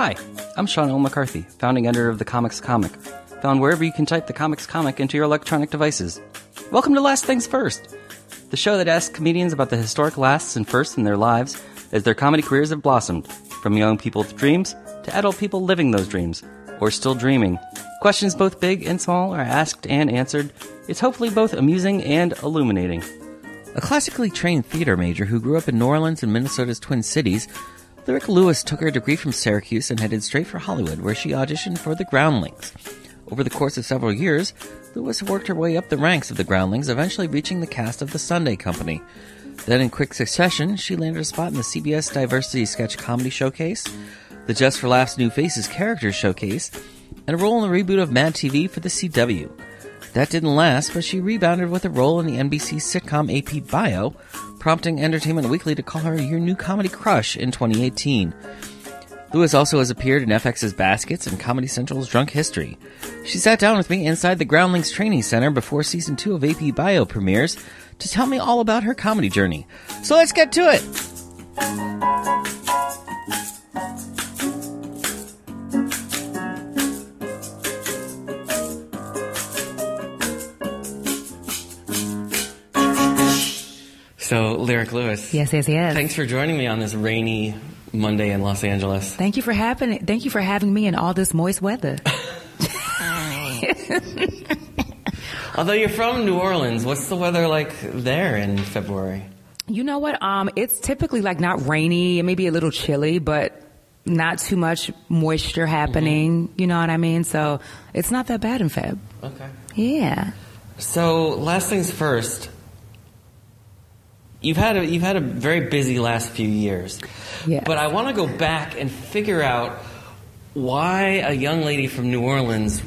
Hi, I'm Sean L. McCarthy, founding editor of The Comics Comic, found wherever you can type The Comics Comic into your electronic devices. Welcome to Last Things First, the show that asks comedians about the historic lasts and firsts in their lives as their comedy careers have blossomed, from young people with dreams to adult people living those dreams, or still dreaming. Questions both big and small are asked and answered. It's hopefully both amusing and illuminating. A classically trained theater major who grew up in New Orleans and Minnesota's Twin Cities, Lyric Lewis took her degree from Syracuse and headed straight for Hollywood, where she auditioned for the Groundlings. Over the course of several years, Lewis worked her way up the ranks of the Groundlings, eventually reaching the cast of The Sunday Company. Then, in quick succession, she landed a spot in the CBS Diversity Sketch Comedy Showcase, the Just for Laughs New Faces Characters Showcase, and a role in the reboot of Mad TV for the CW. That didn't last, but she rebounded with a role in the NBC sitcom AP Bio, prompting Entertainment Weekly to call her your new comedy crush in 2018. Lewis also has appeared in FX's Baskets and Comedy Central's Drunk History. She sat down with me inside the Groundlings Training Center before season 2 of AP Bio premieres to tell me all about her comedy journey. So let's get to it! Lyric Lewis. Yes, yes, yes. Thanks for joining me on this rainy Monday in Los Angeles. Thank you for having thank you for having me in all this moist weather. Although you're from New Orleans, what's the weather like there in February? you know what? Um, it's typically like not rainy, maybe a little chilly, but not too much moisture happening. You know what I mean? So it's not that bad in Feb. Okay. Yeah. So, last things first. You've had a you've had a very busy last few years. But I want to go back and figure out why a young lady from New Orleans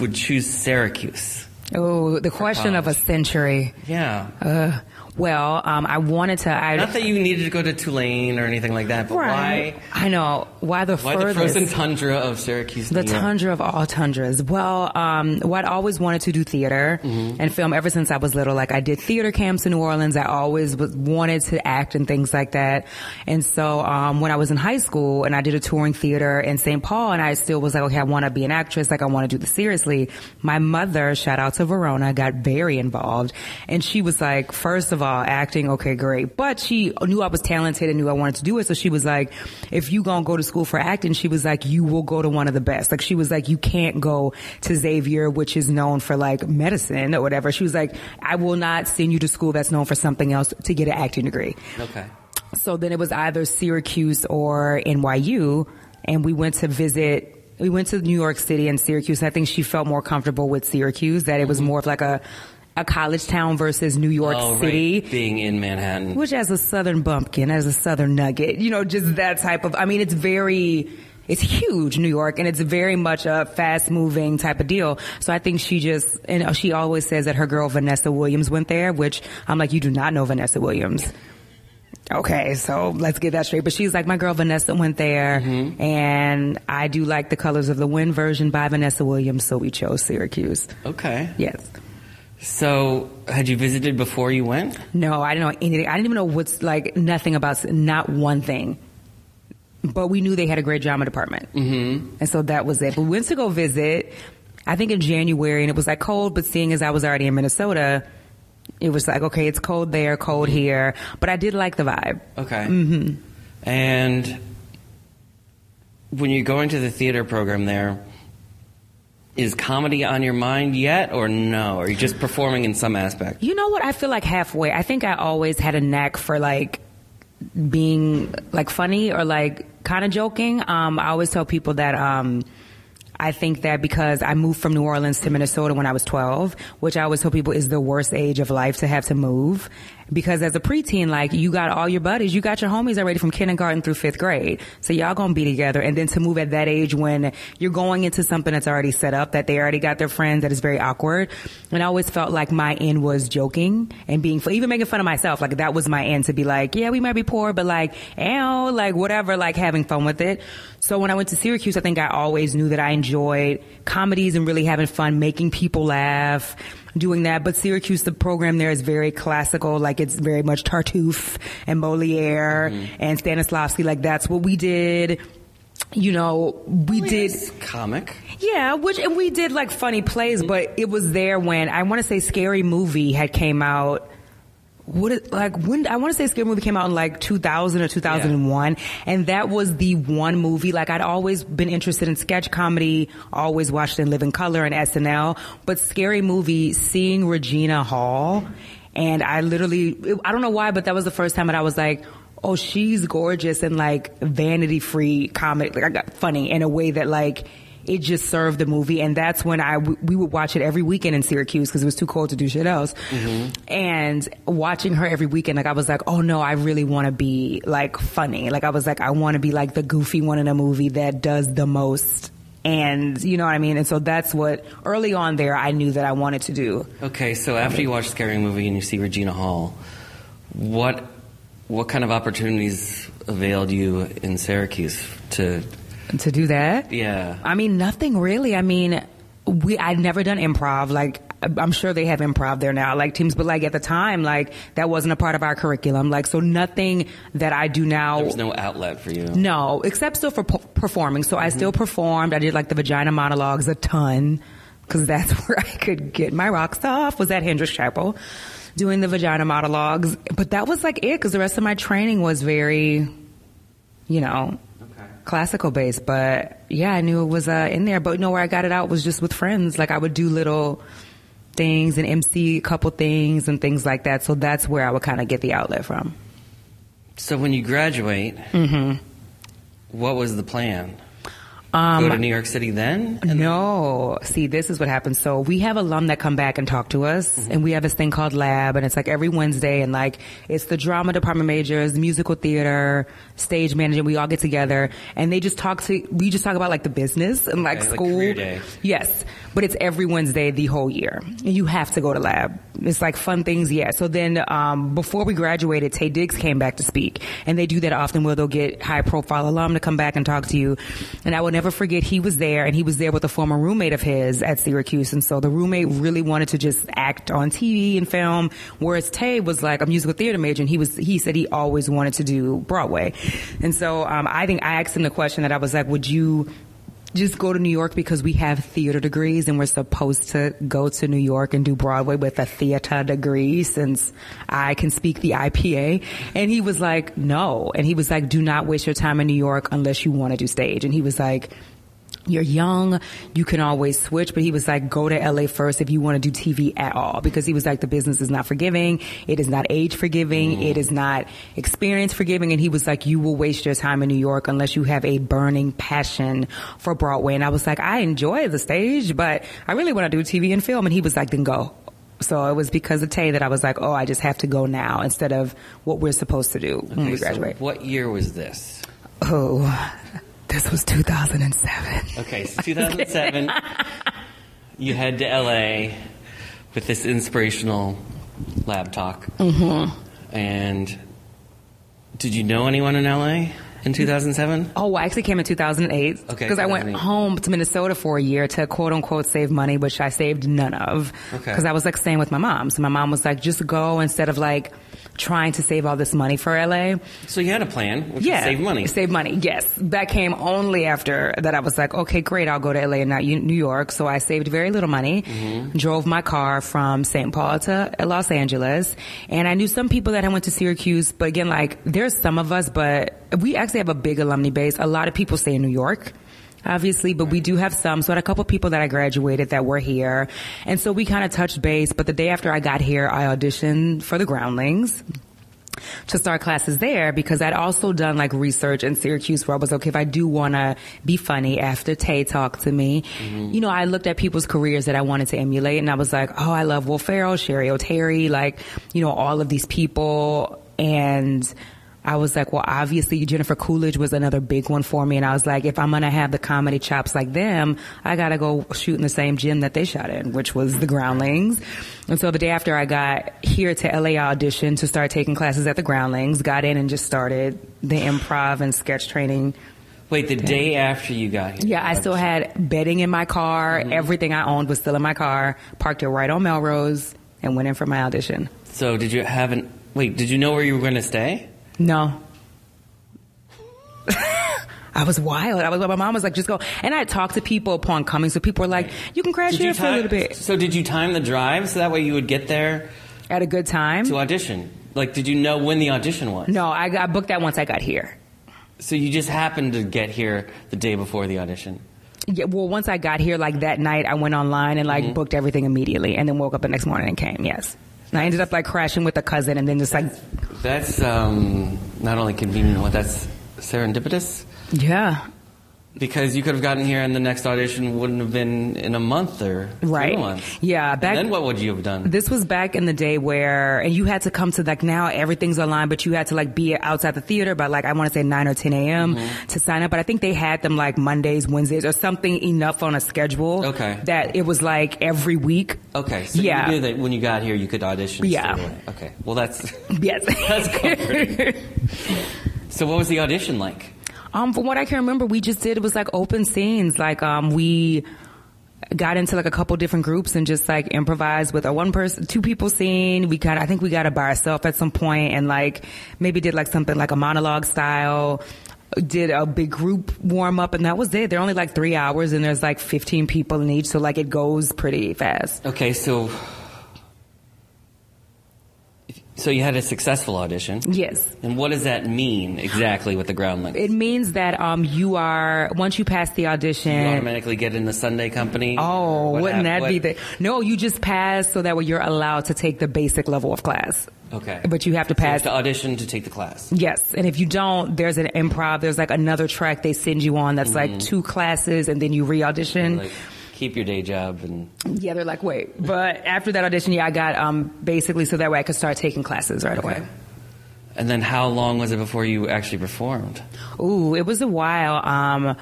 would choose Syracuse. Oh, the question of a century. Yeah. Uh, well, um, I wanted to. I, Not that you needed to go to Tulane or anything like that, but Right. why I know why the why the frozen tundra of Syracuse? The tundra of all tundras. Well, um, well, I'd always wanted to do theater Mm-hmm. and film ever since I was little. Like I did theater camps in New Orleans. I always was, wanted to act and things like that. And so, um, when I was in high school and I did a touring theater in St. Paul and I still was like, okay, I want to be an actress. Like I want to do this seriously. My mother, shout out to Verona, got very involved and she was like, first of all, acting, okay, great. But she knew I was talented and knew I wanted to do it. So she was like, if you gonna go to school for acting, she was like, you will go to one of the best. Like she was like, you can't go to Xavier, which is known for like medicine or whatever. She was like, I will not send you to school that's known for something else to get an acting degree. Okay. So then it was either Syracuse or NYU, and we went to visit. We went to New York City and Syracuse. I think she felt more comfortable with Syracuse. That it was mm-hmm. more of like a a college town versus New York Mm-hmm. oh, City. right. Being in Manhattan. Which as a southern bumpkin, as a southern nugget, you know, just that type of, I mean, it's very, it's huge, New York, and it's very much a fast moving type of deal. So I think she just, and she always says that her girl Vanessa Williams went there, which I'm like, you do not know Vanessa Williams. Okay, so let's get that straight. But she's like, my girl Vanessa went there, and I do like the Colors of the Wind version by Vanessa Williams, so we chose Syracuse. Okay. Yes. So, had you visited before you went? No, I didn't know anything. I didn't even know what's like nothing about not one thing. But we knew they had a great drama department, mm-hmm. and so that was it. But we went to go visit. I think in January, and it was like cold. But seeing as I was already in Minnesota, it was like okay, it's cold there, cold here. But I did like the vibe. Okay. Mm-hmm. And when you go into the theater program there, is comedy on your mind yet, or no? Are you just performing in some aspect? You know what? I feel like halfway. I think I always had a knack for like being like funny or like kind of joking. Um, I always tell people that um, I think that because I moved from New Orleans to Minnesota when I was 12, which I always tell people is the worst age of life to have to move. Because as a preteen, like you got all your buddies, you got your homies already from kindergarten through fifth grade. So y'all gonna be together. And then to move at that age when you're going into something that's already set up, that they already got their friends, that is very awkward. And I always felt like my end was joking and being, even making fun of myself. Like that was my end to be like, yeah, we might be poor, but like, ow, like whatever, like having fun with it. So when I went to Syracuse, I think I always knew that I enjoyed comedies and really having fun, making people laugh, doing that. But Syracuse, the program there is very classical, like it's very much Tartuffe and Moliere mm-hmm. and Stanislavski. Like that's what we did. you know, we Well, did. comic. Yeah, which and we did like funny plays, but it was there when I want to say Scary Movie had came out. What is, like when I want to say Scary Movie came out in like 2000 or 2001, and that was the one movie. Like I'd always been interested in sketch comedy, always watched in Living Color and SNL, but Scary Movie, seeing Regina Hall, and I literally I don't know why, but that was the first time that I was like. Oh, she's gorgeous and like vanity free comedy, like I got funny in a way that like it just served the movie. And that's when I we would watch it every weekend in Syracuse because it was too cold to do shit else. Mm-hmm. And watching her every weekend like I was like oh no I really want to be like funny. Like I was like I want to be like the goofy one in a movie that does the most. And you know what I mean? And so that's what early on there I knew that I wanted to do. Okay, so after you watch Scary Movie and you see Regina Hall, what what kind of opportunities availed you in Syracuse to? To do that Yeah. I mean, nothing really. I mean, we I'd never done improv. Like, I'm sure they have improv there now, like teams, but like at the time, like that wasn't a part of our curriculum. Like, so nothing that I do now. There's no outlet for you. No, except still for p- performing. So I mm-hmm. still performed. I did like the vagina monologues a ton because that's where I could get my rocks off. Was at Hendricks Chapel doing the vagina monologues, but that was like it because the rest of my training was very, you know. Classical based. But yeah, I knew it was uh, in there. But you know where I got it out was just with friends. Like I would do little things and MC a couple things and things like that. So that's where I would kind of get the outlet from. So when you graduate, what was the plan? Um, Go to New York City then? No. See, this is what happens. So we have alum that come back and talk to us and we have this thing called lab and it's like every Wednesday and like it's the drama department majors, musical theater, stage manager. We all get together and they just talk to, we just talk about like the business and like school. day. Yes. But it's every Wednesday the whole year. And you have to go to lab. It's like fun things. Yeah. So then, um, before we graduated, Taye Diggs came back to speak and they do that often where they'll get high profile alum to come back and talk to you. And I will never forget he was there and he was there with a former roommate of his at Syracuse. And so the roommate really wanted to just act on TV and film, whereas Taye was like a musical theater major and he was, he said he always wanted to do Broadway. And so, um, I think I asked him the question that I was like, would you just go to New York because we have theater degrees and we're supposed to go to New York and do Broadway with a theater degree since I can speak the IPA. And he was like, no. And he was like, do not waste your time in New York unless you want to do stage. And he was like, you're young, you can always switch, but he was like, go to LA first if you want to do TV at all. Because he was like, the business is not forgiving, it is not age forgiving, mm-hmm. it is not experience forgiving, and he was like, you will waste your time in New York unless you have a burning passion for Broadway. And I was like, I enjoy the stage, but I really want to do TV and film. And he was like, then go. So it was because of Taye that I was like, oh, I just have to go now instead of what we're supposed to do when Okay, we so graduate. what year was this? oh, this was 2007. Okay, so 2007. you head to LA with this inspirational lab talk. Mm-hmm. And did you know anyone in LA in 2007? Oh, I actually came in 2008. Okay, Because I went home to Minnesota for a year to quote unquote save money, which I saved none of. Okay. Because I was like staying with my mom. So my mom was like, just go instead of like trying to save all this money for LA. So you had a plan, which Yeah. save money. Save money, yes. That came only after that I was like, okay, great, I'll go to LA and not New York. So I saved very little money, Mm-hmm. drove my car from St. Paul to Los Angeles. And I knew some people that had went to Syracuse, but again, like, there's some of us, but we actually have a big alumni base. A lot of people stay in New York. Obviously, but we do have some. So I had a couple people that I graduated that were here. And so we kind of touched base. But the day after I got here, I auditioned for the Groundlings to start classes there because I'd also done like research in Syracuse where I was okay if I do want to be funny after Taye talked to me. Mm-hmm. You know, I looked at people's careers that I wanted to emulate and I was like, oh, I love Will Ferrell, Cheri Oteri, like, you know, all of these people and I was like, well, obviously Jennifer Coolidge was another big one for me. And I was like, if I'm going to have the comedy chops like them, I got to go shoot in the same gym that they shot in, which was the Groundlings. And so the day after I got here to LA audition to start taking classes at the Groundlings, got in and just started the improv and sketch training. Wait, the day after you got here? Yeah, I still had bedding in my car. Mm-hmm. Everything I owned was still in my car. Parked it right on Melrose and went in for my audition. So did you have an? Wait, did you know where you were going to stay? No. I was wild. I was, my mom was like, just go. And I talked to people upon coming. So people were like, you can crash Did here for a little bit. So did you time the drive so that way you would get there At a good time. to audition? Like, did you know when the audition was? No, I got booked that once I got here. So you just happened to get here the day before the audition. Yeah, well, once I got here, like that night, I went online and like Mm-hmm. booked everything immediately, and then woke up the next morning and came. Yes, and I ended up like crashing with a cousin, and then just like, That's um, not only convenient, but that's serendipitous. yeah, Because you could have gotten here and the next audition wouldn't have been in a month or Right. two months. Yeah, And back- then what would you have done? This was back in the day where, and you had to come to like now everything's online, but you had to like be outside the theater by like I want to say nine or ten a.m. Mm-hmm. to sign up. But I think they had them like Mondays, Wednesdays, or something enough on a schedule. Okay. That it was like every week. okay, so Yeah. you knew that when you got here you could audition Yeah. Okay, well that's Yes. that's comforting. so what was the audition like? Um, from what I can remember, we just did it was like open scenes. Like um, we got into like a couple different groups and just like improvised with a one person, two people scene. We kind of, I think we got it by ourselves at some point and like maybe did like something like a monologue style. Did a big group warm up and that was it. They're only like three hours and there's like 15 people in each. So like it goes pretty fast. Okay, so so you had a successful audition. Yes. And what does that mean exactly with the Groundlings? It means that um you are once you pass the audition. you automatically get in the Sunday company. Oh, What wouldn't that be the? No, you just pass so that way you're allowed to take the basic level of class. Okay. But you have to So you pass. have to audition to take the class. yes, and if you don't, there's an improv. There's like another track they send you on that's like two classes, and then you re-audition. Like keep your day job and yeah, they're like, wait. But after that audition, yeah, I got um basically so that way I could start taking classes right away. and then how long was it before you actually performed? Ooh, it was a while. Um,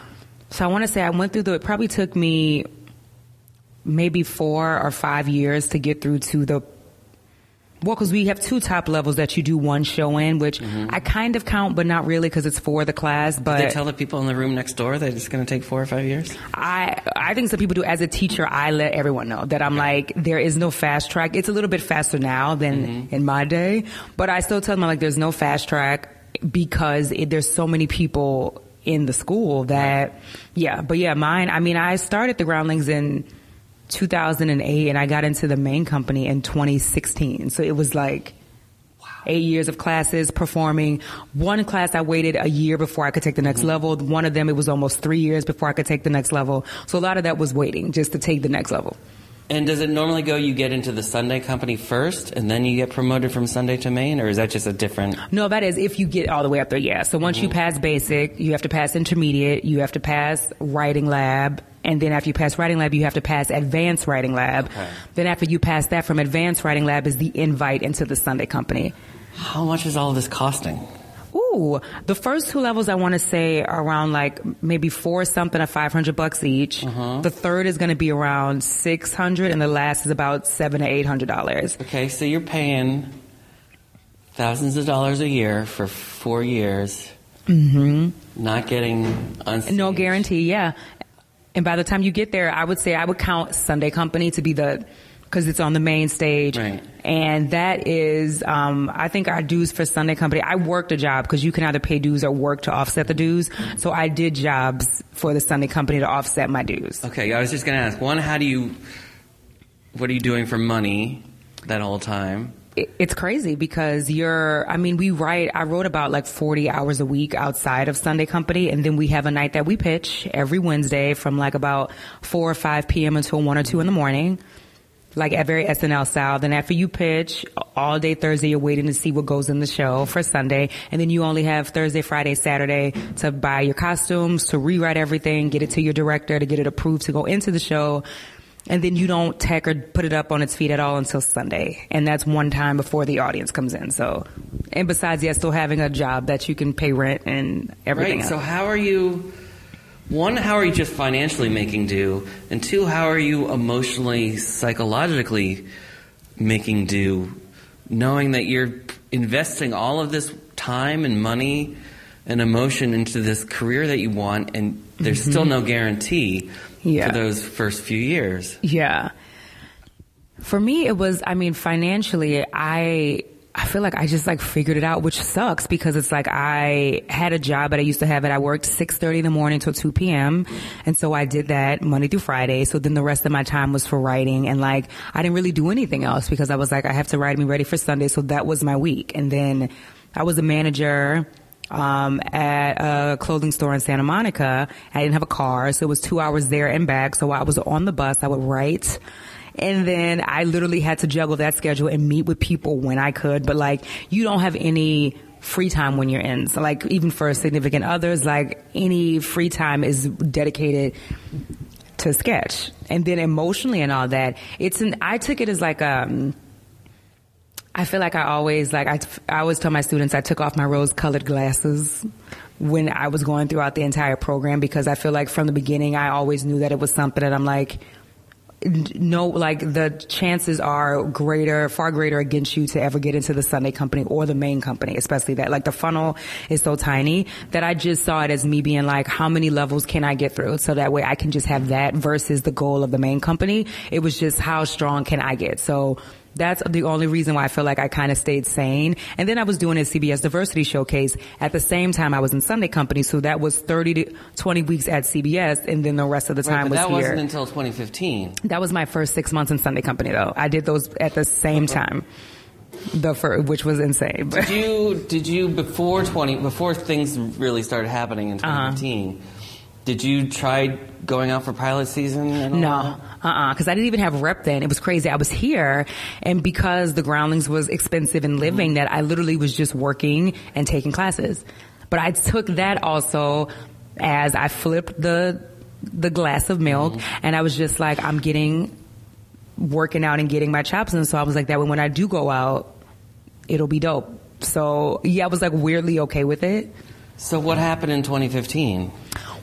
so I want to say I went through the. It probably took me maybe four or five years to get through to the. Well, because we have two top levels that you do one show in, which I kind of count, but not really because it's for the class. Mm-hmm. Did they tell the people in the room next door that it's going to take four or five years? I, I think some people do. As a teacher, I let everyone know that I'm like, there is no fast track. It's a little bit faster now than Mm-hmm. in my day, but I still tell them like, there's no fast track because it, there's so many people in the school that, yeah. But yeah, mine. I mean, I started the Groundlings in 2008, and I got into the main company in 2016. So it was like. Eight years of classes performing. One class I waited a year before I could take the next mm-hmm. level. One of them it was almost three years before I could take the next level. So a lot of that was waiting just to take the next level. And does it normally go you get into the Sunday company first and then you get promoted from Sunday to main or is that just a different No, that is if you get all the way up there, yeah. So once you mm-hmm. pass basic, you have to pass intermediate, you have to pass writing lab, and then after you pass writing lab, you have to pass advanced writing lab. Okay. Then after you pass that from advanced writing lab is the invite into the Sunday company. How much is all of this costing? Ooh, the first two levels I want to say are around like maybe four something or five hundred bucks each. The third is going to be around six hundred, and the last is about seven to eight hundred dollars. Okay, so you're paying thousands of dollars a year for four years. Mm-hmm. Not getting unstage. No guarantee, yeah. And by the time you get there, I would say I would count Sunday Company to be the because it's on the main stage, Right. and that is, um, I think our dues for Sunday Company. I worked a job because you can either pay dues or work to offset the dues. So I did jobs for the Sunday Company to offset my dues. Okay, I was just going to ask. One, how do you, what are you doing for money that whole time? It- it's crazy because you're i mean we write i wrote about like 40 hours a week outside of sunday company. And then we have a night that we pitch every wednesday from like about 4 or 5 p.m until 1 or 2 in the morning like at very snl style. Then after you pitch all day thursday you're waiting to see what goes in the show for sunday. And then you only have thursday friday saturday to buy your costumes to rewrite everything get it to your director to get it approved to go into the show and then you don't tech or put it up on its feet at all until Sunday. And that's one time before the audience comes in. So, and besides, yeah, still having a job that you can pay rent and everything Right. else. So how are you? One, how are you just financially making do? And two, how are you emotionally, psychologically making do, knowing that you're investing all of this time and money and emotion into this career that you want, and there's mm-hmm. still no guarantee Yeah. for those first few years. Yeah. For me, it was, I mean, financially, I, I feel like I just like figured it out, which sucks because it's like I had a job that I used to have it. I worked 6.30 in the morning till 2 p.m. And so I did that Monday through Friday. So then the rest of my time was for writing and like I didn't really do anything else because I was like, I have to write me ready for Sunday. So that was my week. And then I was a manager um, at a clothing store in Santa Monica. I didn't have a car, so it was two hours there and back. So while I was on the bus. I would write. And then I literally had to juggle that schedule and meet with people when I could. But like, you don't have any free time when you're in. So like, even for significant others, like any free time is dedicated to sketch. And then emotionally and all that, it's an, I took it as like, um, I feel like I always like I, I always tell my students I took off my rose colored glasses when I was going throughout the entire program because I feel like from the beginning I always knew that it was something that I'm like no like the chances are greater far greater against you to ever get into the Sunday company or the main company especially that like the funnel is so tiny that I just saw it as me being like how many levels can I get through? So that way I can just have that versus the goal of the main company. It was just how strong can I get? So that's the only reason why I feel like I kind of stayed sane. And then I was doing a CBS diversity showcase at the same time I was in Sunday company. So that was 30 to 20 weeks at CBS and then the rest of the time right, was that here. wasn't until 2015. That was my first six months in Sunday company though. I did those at the same time. The first, which was insane. Did you, did you, before 20, before things really started happening in 2015, uh-huh. Did you try going out for pilot season? no, uh-uh, because I didn't even have rep then. It was crazy. I was here, and because the Groundlings was expensive in living, mm-hmm. that I literally was just working and taking classes. But I took that also as I flipped the the glass of milk, mm-hmm. and I was just like, I'm getting working out and getting my chops, and so I was like that. When I do go out, it'll be dope. So yeah, I was like weirdly okay with it. So what happened in 2015?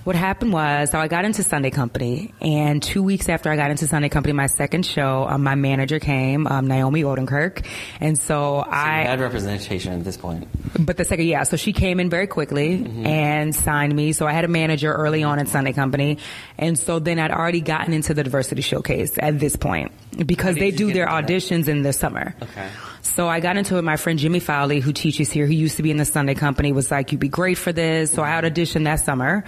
What happened was, so I got into Sunday Company, and two weeks after I got into Sunday Company, my second show, um, my manager came, um, Naomi Odenkirk, and so, so I had representation at this point. But the second, yeah, so she came in very quickly mm-hmm. and signed me. So I had a manager early on at Sunday Company, and so then I'd already gotten into the diversity showcase at this point because they do their auditions that? in the summer. Okay. So I got into it. My friend Jimmy Fowlie, who teaches here, who used to be in the Sunday Company, was like, "You'd be great for this." So I auditioned that summer.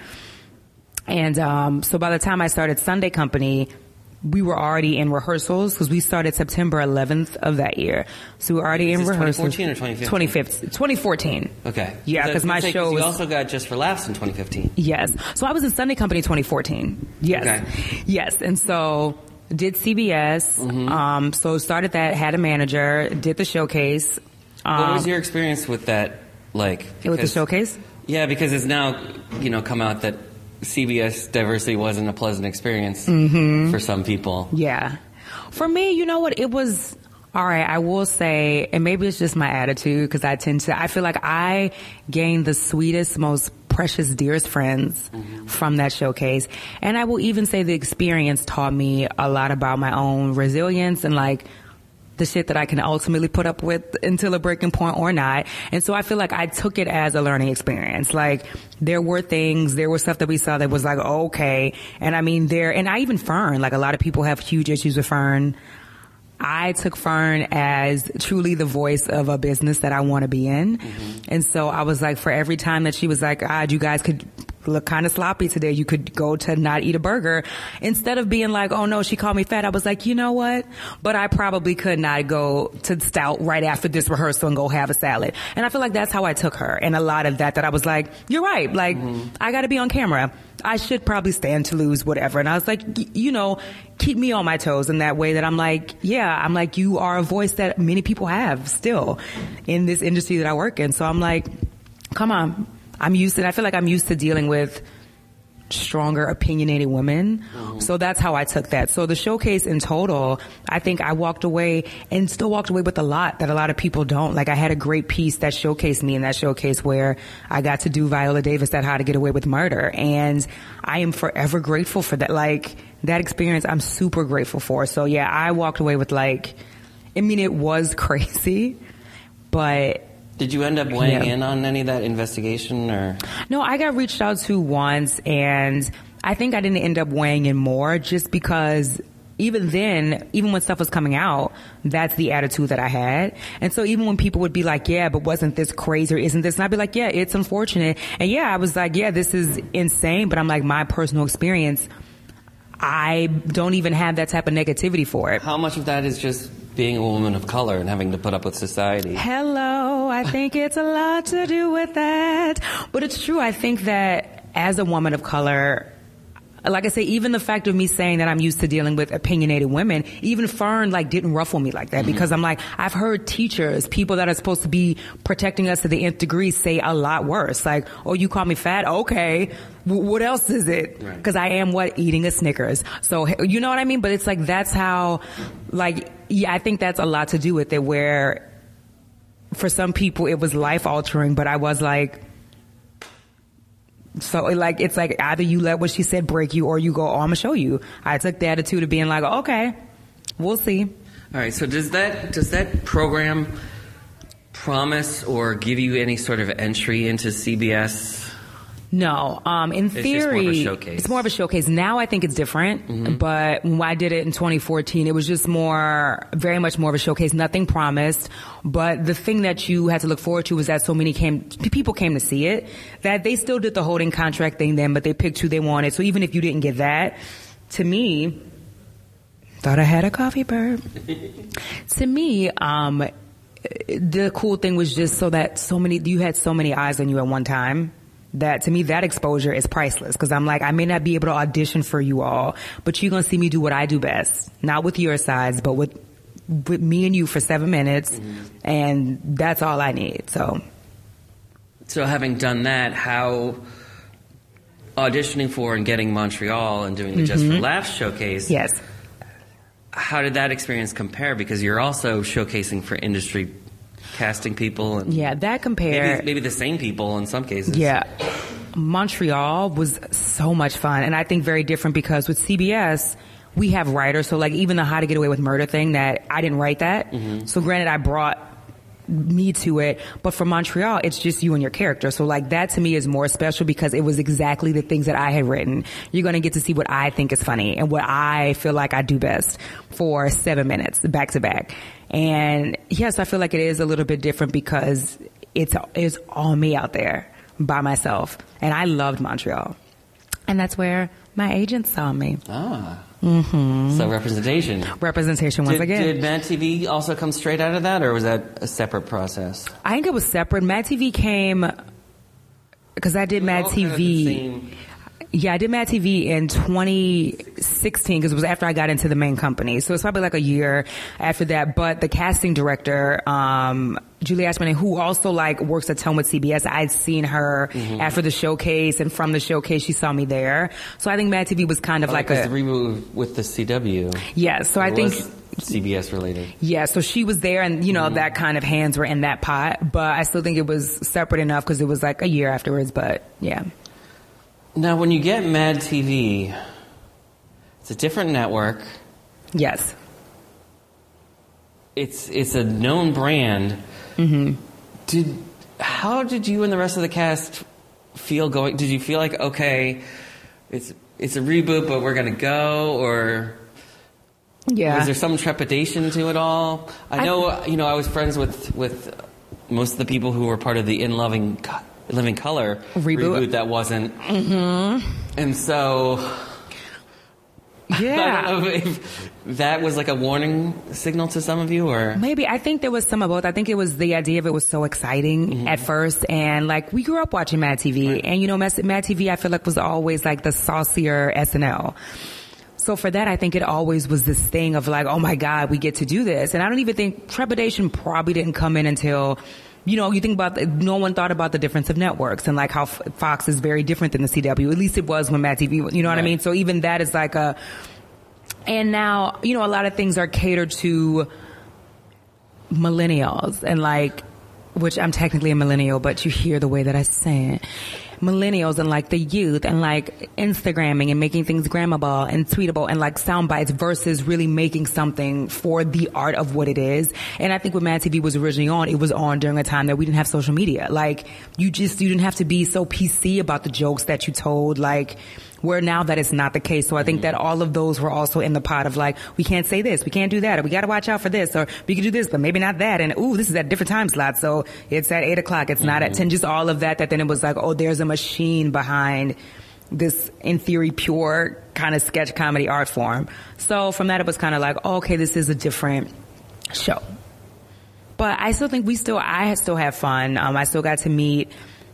And um, so by the time I started Sunday Company, we were already in rehearsals because we started September 11th of that year. So we were already in rehearsals. 2014 or 2015? 2014. Okay. Yeah, because my say, show was. You also got Just for Laughs in 2015. Yes. So I was in Sunday Company 2014. Yes. Okay. Yes. And so did CBS. Mm-hmm. Um, so started that, had a manager, did the showcase. Um, what was your experience with that like? Because, with the showcase? Yeah, because it's now, you know, come out that CBS diversity wasn't a pleasant experience mm-hmm. for some people. Yeah. For me, you know what? It was, all right, I will say, and maybe it's just my attitude because I tend to, I feel like I gained the sweetest, most precious, dearest friends mm-hmm. from that showcase. And I will even say the experience taught me a lot about my own resilience and like, the shit that I can ultimately put up with until a breaking point or not. And so I feel like I took it as a learning experience. Like there were things, there was stuff that we saw that was like, okay. And I mean there, and I even Fern, like a lot of people have huge issues with Fern. I took Fern as truly the voice of a business that I want to be in. Mm-hmm. And so I was like, for every time that she was like, ah, you guys could look kind of sloppy today. You could go to not eat a burger. Instead of being like, oh no, she called me fat, I was like, you know what? But I probably could not go to Stout right after this rehearsal and go have a salad. And I feel like that's how I took her. And a lot of that, that I was like, you're right. Like, mm-hmm. I gotta be on camera. I should probably stand to lose, whatever. And I was like, you know, keep me on my toes in that way that I'm like, yeah, I'm like, you are a voice that many people have still in this industry that I work in. So I'm like, come on, I'm used to, I feel like I'm used to dealing with stronger opinionated women. Mm-hmm. So that's how I took that. So the showcase in total, I think I walked away and still walked away with a lot that a lot of people don't. Like I had a great piece that showcased me in that showcase where I got to do Viola Davis at How to Get Away with Murder. And I am forever grateful for that. Like that experience, I'm super grateful for. So yeah, I walked away with like, I mean, it was crazy, but did you end up weighing yeah. in on any of that investigation or? No, I got reached out to once and I think I didn't end up weighing in more just because even then, even when stuff was coming out, that's the attitude that I had. And so even when people would be like, yeah, but wasn't this crazy or isn't this? And I'd be like, yeah, it's unfortunate. And yeah, I was like, yeah, this is insane, but I'm like, my personal experience, I don't even have that type of negativity for it. How much of that is just being a woman of color and having to put up with society? Hello, I think it's a lot to do with that. But it's true. I think that as a woman of color, like I say, even the fact of me saying that I'm used to dealing with opinionated women, even Fern like didn't ruffle me like that mm-hmm. because I'm like, I've heard teachers, people that are supposed to be protecting us to the nth degree say a lot worse. Like, oh, you call me fat? Okay. W- what else is it? Because right. I am what? Eating a Snickers. So, you know what I mean? But it's like, that's how, like, yeah, I think that's a lot to do with it where for some people it was life altering, but I was like, so like it's like either you let what she said break you or you go, oh, I'm gonna show you. I took the attitude of being like, okay, we'll see. All right. So does that does that program promise or give you any sort of entry into CBS no, um, in it's theory, it's more of a showcase. Now I think it's different, mm-hmm. but when I did it in 2014, it was just more, very much more of a showcase. Nothing promised, but the thing that you had to look forward to was that so many came, people came to see it, that they still did the holding contract thing then, but they picked who they wanted. So even if you didn't get that, to me, thought I had a coffee burp. to me, um, the cool thing was just so that so many, you had so many eyes on you at one time that to me that exposure is priceless because I'm like I may not be able to audition for you all, but you're gonna see me do what I do best, not with your sides, but with with me and you for seven minutes, mm-hmm. and that's all I need. So, so having done that, how auditioning for and getting Montreal and doing the mm-hmm. Just for mm-hmm. Laughs showcase, yes. How did that experience compare? Because you're also showcasing for industry casting people. And yeah, that compared maybe, maybe the same people in some cases. Yeah. Montreal was so much fun and I think very different because with CBS, we have writers. So like even the How to Get Away with Murder thing that I didn't write that. Mm-hmm. So granted, I brought me to it, but for Montreal, it's just you and your character. So like that to me is more special because it was exactly the things that I had written. You're going to get to see what I think is funny and what I feel like I do best for seven minutes back to back. And yes, I feel like it is a little bit different because it's, it's all me out there by myself. And I loved Montreal. And that's where my agent saw me. Ah. Mm-hmm. So representation. Representation once did, again. Did Mad TV also come straight out of that, or was that a separate process? I think it was separate. Mad TV came because I did Mad TV. Yeah, I did Mad TV in 2016 because it was after I got into the main company. So it's probably like a year after that. But the casting director, um, Julie Ashman, who also like works at ton with CBS, I'd seen her mm-hmm. after the showcase and from the showcase, she saw me there. So I think Mad TV was kind of oh, like a reboot with the CW. Yeah, so I think CBS related. Yeah, so she was there and, you know, mm-hmm. that kind of hands were in that pot, but I still think it was separate enough because it was like a year afterwards, but yeah. Now, when you get Mad TV, it's a different network. Yes. It's it's a known brand. Mm-hmm. Did how did you and the rest of the cast feel going? Did you feel like okay, it's it's a reboot, but we're gonna go, or yeah, was there some trepidation to it all? I know I, you know I was friends with with most of the people who were part of the In Loving Living Color reboot, reboot that wasn't. Mm-hmm. And so, yeah, I don't know if that was like a warning signal to some of you, or maybe I think there was some of both. I think it was the idea of it was so exciting mm-hmm. at first, and like we grew up watching Mad TV, right. and you know, Mad TV, I feel like was always like the saucier SNL. So for that, I think it always was this thing of like, oh my God, we get to do this. And I don't even think trepidation probably didn't come in until you know, you think about the, no one thought about the difference of networks and like how Fox is very different than the CW. At least it was when Mad TV. You know what right. I mean? So even that is like a. And now you know a lot of things are catered to millennials and like, which I'm technically a millennial, but you hear the way that I say it millennials and like the youth and like Instagramming and making things grammable and tweetable and like sound bites versus really making something for the art of what it is. And I think when Mad TV was originally on, it was on during a time that we didn't have social media. Like you just, you didn't have to be so PC about the jokes that you told. Like, Where now that it's not the case. So I think that all of those were also in the pot of like, we can't say this, we can't do that, or we got to watch out for this, or we can do this, but maybe not that. And ooh, this is at different time slot. So it's at eight o'clock. It's not at 10. Just all of that, that then it was like, oh, there's a machine behind this, in theory, pure kind of sketch comedy art form. So from that, it was kind of like, oh, okay, this is a different show. But I still think we still, I still have fun. Um, I still got to meet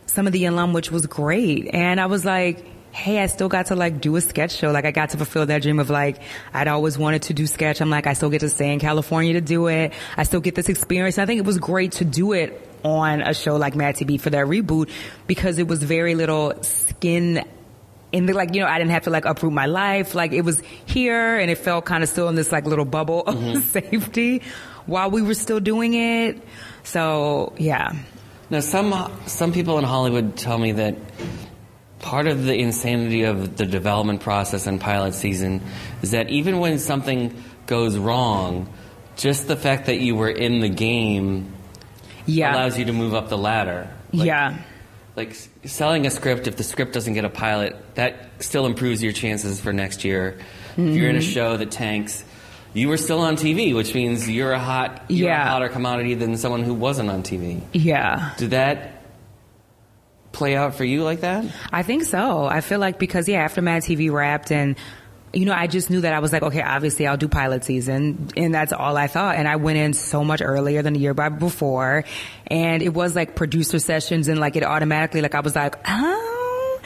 some of the alum, which was great. And I was like, hey, I still got to like do a sketch show. Like I got to fulfill that dream of like, I'd always wanted to do sketch. I'm like, I still get to stay in California to do it. I still get this experience. And I think it was great to do it on a show like Mad TV for that reboot because it was very little skin in the like, you know, I didn't have to like uproot my life. Like it was here and it felt kind of still in this like little bubble of mm-hmm. safety while we were still doing it. So yeah. Now, some some people in Hollywood tell me that part of the insanity of the development process and pilot season is that even when something goes wrong, just the fact that you were in the game Yeah. allows you to move up the ladder. Like, yeah. Like selling a script, if the script doesn't get a pilot, that still improves your chances for next year. If you're in Mm-hmm. a show that tanks, you were still on TV, which means you're a hot, you're Yeah. a hotter commodity than someone who wasn't on TV. Yeah. Did that play out for you like that? I think so. I feel like because yeah, after Mad TV wrapped and you know, I just knew that I was like, okay, obviously I'll do pilot season, and that's all I thought. And I went in so much earlier than the year before, and it was like producer sessions, and like it automatically, like I was like, oh,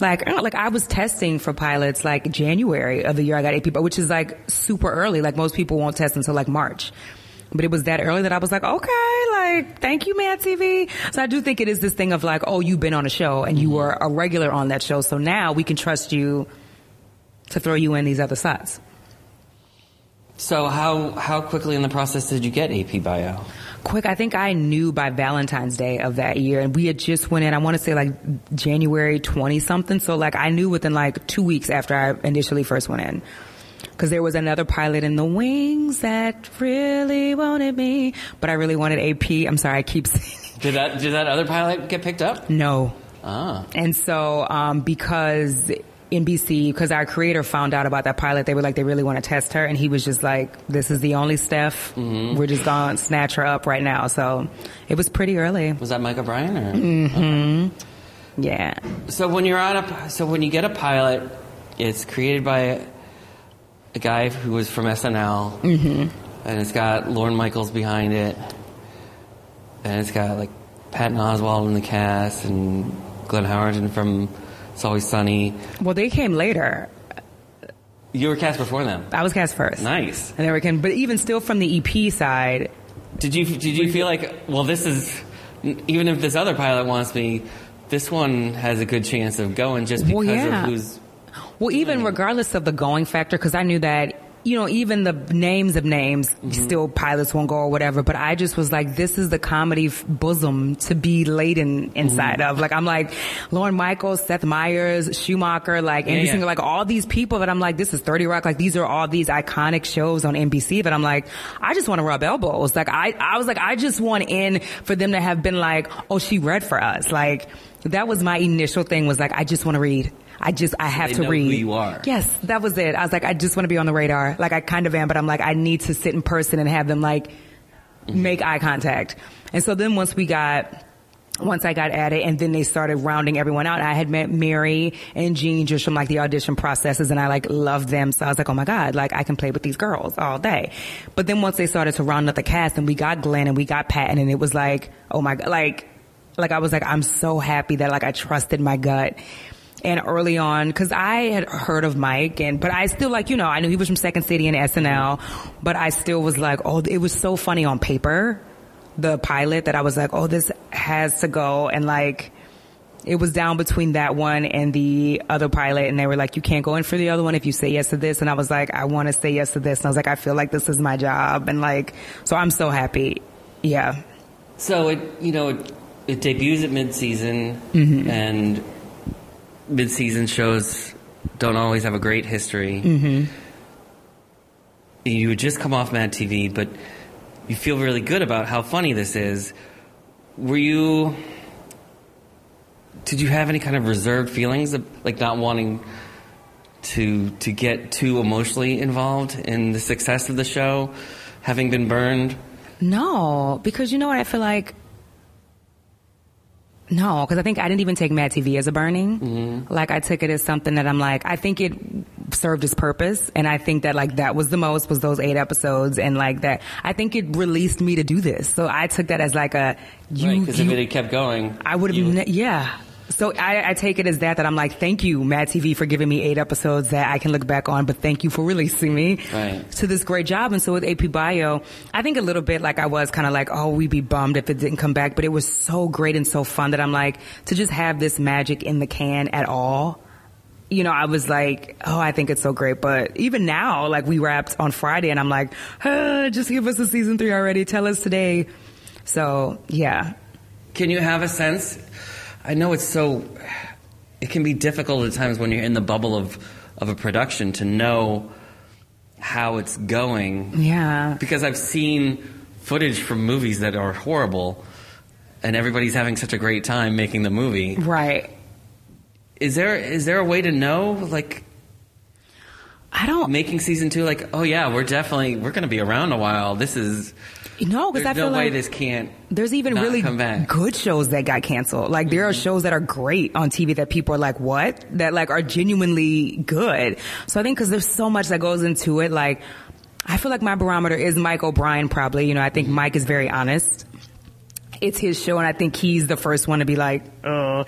like like I was testing for pilots like January of the year I got AP, but which is like super early. Like most people won't test until like March. But it was that early that I was like, okay, like, thank you, Mad TV. So I do think it is this thing of like, oh, you've been on a show and you were a regular on that show. So now we can trust you to throw you in these other slots. So how how quickly in the process did you get AP Bio? Quick, I think I knew by Valentine's Day of that year and we had just went in, I want to say like January 20 something. So like I knew within like two weeks after I initially first went in. Cause there was another pilot in the wings that really wanted me, but I really wanted AP. I'm sorry, I keep saying Did that did that other pilot get picked up? no. Ah. And so, um, because NBC, because our creator found out about that pilot, they were like, they really want to test her. And he was just like, this is the only Steph. We're just going to snatch her up right now. So it was pretty early. Was that Mike O'Brien or? Yeah. So when you're on a so when you get a pilot, it's created by a guy who was from SNL, mm-hmm. and it's got Lorne Michaels behind it, and it's got like Patton Oswalt in the cast and Glenn Howerton from It's Always Sunny. Well, they came later. You were cast before them. I was cast first. Nice. And then we came, but even still from the EP side, Did you did you feel like well this is even if this other pilot wants me, this one has a good chance of going just because Well, yeah. of who's Well, even regardless of the going factor, because I knew that, you know, even the names of names, mm-hmm. still pilots won't go or whatever, but I just was like, this is the comedy f- bosom to be laden inside mm-hmm. of. Like, I'm like, Lorne Michaels, Seth Meyers, Shoemaker, like, Andy yeah. Singer, like all these people that I'm like, this is 30 Rock, like these are all these iconic shows on NBC that I'm like, I just want to rub elbows. Like, I, I was like, I just want in for them to have been like, oh, she read for us. Like, that was my initial thing was like, I just want to read. I just, I have to read. who you are. Yes, that was it. I was like, I just want to be on the radar. Like I kind of am, but I'm like, I need to sit in person and have them like mm-hmm. make eye contact. And so then once we got, once I got at it and then they started rounding everyone out, I had met Mary and Jean just from like the audition processes and I like loved them. So I was like, oh my God, like I can play with these girls all day. But then once they started to round up the cast and we got Glenn and we got Patton and it was like, oh my God, like, like I was like, I'm so happy that like I trusted my gut. And early on, cause I had heard of Mike and, but I still like, you know, I knew he was from Second City and SNL, but I still was like, oh, it was so funny on paper, the pilot that I was like, oh, this has to go. And like, it was down between that one and the other pilot and they were like, you can't go in for the other one if you say yes to this. And I was like, I want to say yes to this. And I was like, I feel like this is my job. And like, so I'm so happy. Yeah. So it you know it, it debuts at mid season mm-hmm. and mid season shows don't always have a great history. Mm-hmm. You would just come off Mad TV, but you feel really good about how funny this is. Were you? Did you have any kind of reserved feelings of like not wanting to to get too emotionally involved in the success of the show, having been burned? No, because you know what? I feel like no, because I think I didn't even take Mad TV as a burning. Mm-hmm. Like I took it as something that I'm like, I think it served its purpose, and I think that like that was the most was those eight episodes, and like that I think it released me to do this. So I took that as like a you. Because right, if it had kept going, I would have. Ne- yeah, so I, I, take it as that, that I'm like, thank you, Mad TV, for giving me eight episodes that I can look back on, but thank you for releasing me right. to this great job. And so with AP Bio, I think a little bit like I was kind of like, oh, we'd be bummed if it didn't come back, but it was so great and so fun that I'm like, to just have this magic in the can at all you know, I was like, oh, I think it's so great. But even now, like we wrapped on Friday and I'm like, ah, just give us a season three already. Tell us today. So yeah. Can you have a sense I know it's so. It can be difficult at times when you're in the bubble of of a production to know how it's going. Yeah. Because I've seen footage from movies that are horrible, and everybody's having such a great time making the movie. Right. Is there is there a way to know like? I don't making season two. Like, oh yeah, we're definitely we're going to be around a while. This is no, because I feel no like this can't. There's even really good shows that got canceled. Like there mm-hmm. are shows that are great on TV that people are like, what? That like are genuinely good. So I think because there's so much that goes into it. Like I feel like my barometer is Mike O'Brien. Probably, you know, I think mm-hmm. Mike is very honest. It's his show, and I think he's the first one to be like, oh.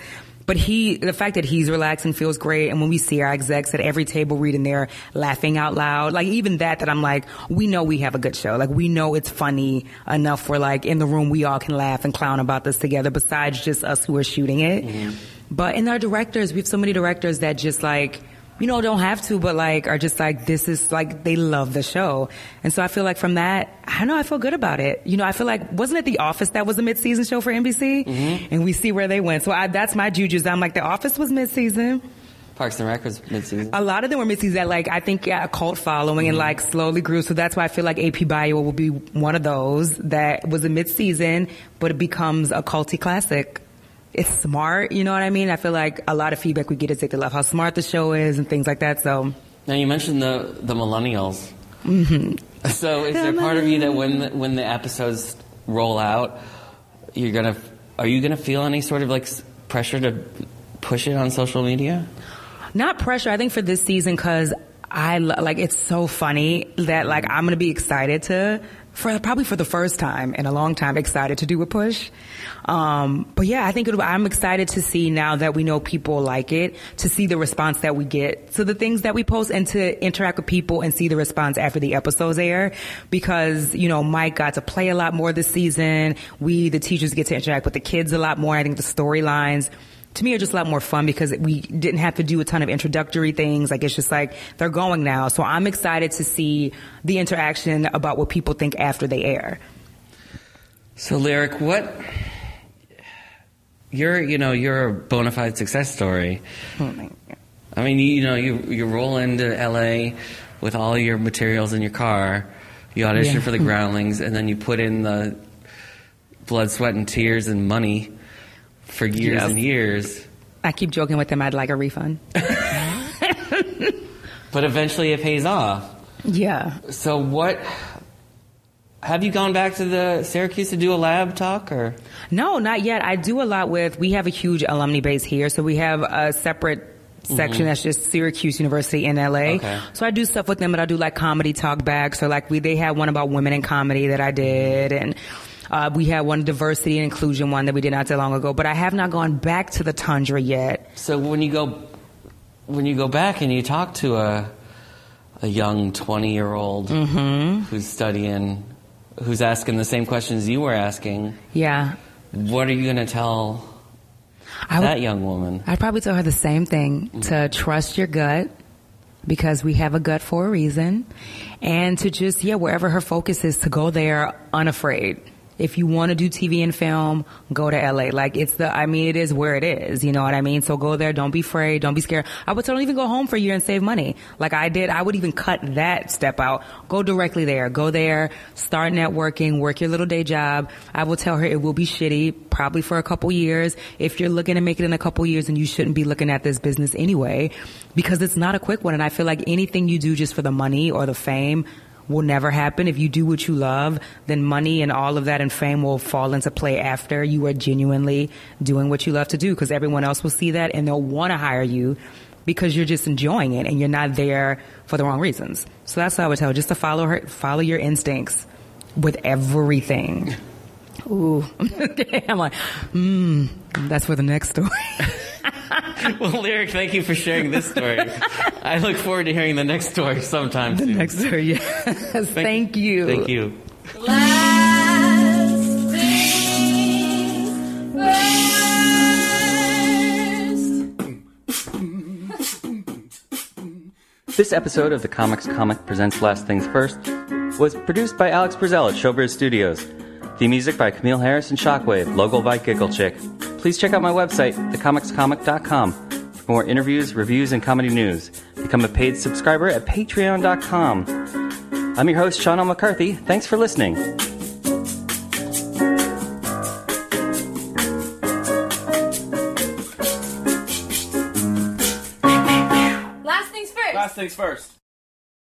But he, the fact that he's relaxed and feels great, and when we see our execs at every table reading there laughing out loud, like even that, that I'm like, we know we have a good show. Like we know it's funny enough where like in the room we all can laugh and clown about this together besides just us who are shooting it. Mm-hmm. But in our directors, we have so many directors that just like, you know, don't have to, but like are just like, this is like, they love the show. And so I feel like from that, I don't know, I feel good about it. You know, I feel like, wasn't it The Office that was a mid-season show for NBC? Mm-hmm. And we see where they went. So I, that's my juju. I'm like, The Office was mid-season. Parks and Rec was mid-season. A lot of them were mid-season that like, I think yeah, a cult following mm-hmm. and like slowly grew. So that's why I feel like AP Bio will be one of those that was a mid-season, but it becomes a culty classic it's smart. You know what I mean? I feel like a lot of feedback we get is that they love how smart the show is and things like that. So now you mentioned the the millennials. Mm-hmm. So is there part of you that when the, when the episodes roll out, you're gonna are you gonna feel any sort of like pressure to push it on social media? Not pressure. I think for this season because I like it's so funny that like I'm gonna be excited to for probably for the first time in a long time excited to do a push. Um, but yeah, I think I'm excited to see now that we know people like it to see the response that we get to the things that we post and to interact with people and see the response after the episodes air because, you know, Mike got to play a lot more this season. We, the teachers get to interact with the kids a lot more. I think the storylines to me are just a lot more fun because we didn't have to do a ton of introductory things. Like it's just like they're going now. So I'm excited to see the interaction about what people think after they air. So lyric, what you're you know you're a bona fide success story. Oh I mean, you, you know, you you roll into LA with all your materials in your car. You audition yeah. for the Groundlings, and then you put in the blood, sweat, and tears and money for years yes. and years. I keep joking with them. I'd like a refund. but eventually, it pays off. Yeah. So what? Have you gone back to the Syracuse to do a lab talk or? No, not yet. I do a lot with, we have a huge alumni base here. So we have a separate section mm-hmm. that's just Syracuse University in LA. Okay. So I do stuff with them, but I do like comedy talk backs or like we, they had one about women in comedy that I did and uh, we had one diversity and inclusion one that we did not that long ago, but I have not gone back to the tundra yet. So when you go, when you go back and you talk to a, a young 20 year old mm-hmm. who's studying, who's asking the same questions you were asking. Yeah. What are you going to tell I that young woman? I'd probably tell her the same thing mm-hmm. to trust your gut because we have a gut for a reason and to just, yeah, wherever her focus is to go there unafraid if you want to do TV and film, go to LA. Like it's the, I mean, it is where it is. You know what I mean? So go there. Don't be afraid. Don't be scared. I would don't even go home for a year and save money. Like I did. I would even cut that step out. Go directly there. Go there. Start networking. Work your little day job. I will tell her it will be shitty, probably for a couple years. If you're looking to make it in a couple years, and you shouldn't be looking at this business anyway, because it's not a quick one. And I feel like anything you do just for the money or the fame will never happen. If you do what you love, then money and all of that and fame will fall into play after you are genuinely doing what you love to do because everyone else will see that and they'll want to hire you because you're just enjoying it and you're not there for the wrong reasons. So that's what I would tell, just to follow her, follow your instincts with everything. Ooh, I'm like, hmm, that's for the next story. well, Lyric, thank you for sharing this story. I look forward to hearing the next story sometime the soon. next story, yes. Thank, you. thank you. Thank you. This episode of the Comics Comic Presents Last Things First was produced by Alex Brazell at Showbiz Studios. The music by Camille Harris and Shockwave, logo by Giggle Chick. Please check out my website, thecomicscomic.com, for more interviews, reviews, and comedy news. Become a paid subscriber at patreon.com. I'm your host, Sean L. McCarthy. Thanks for listening. Last things first. Last things first.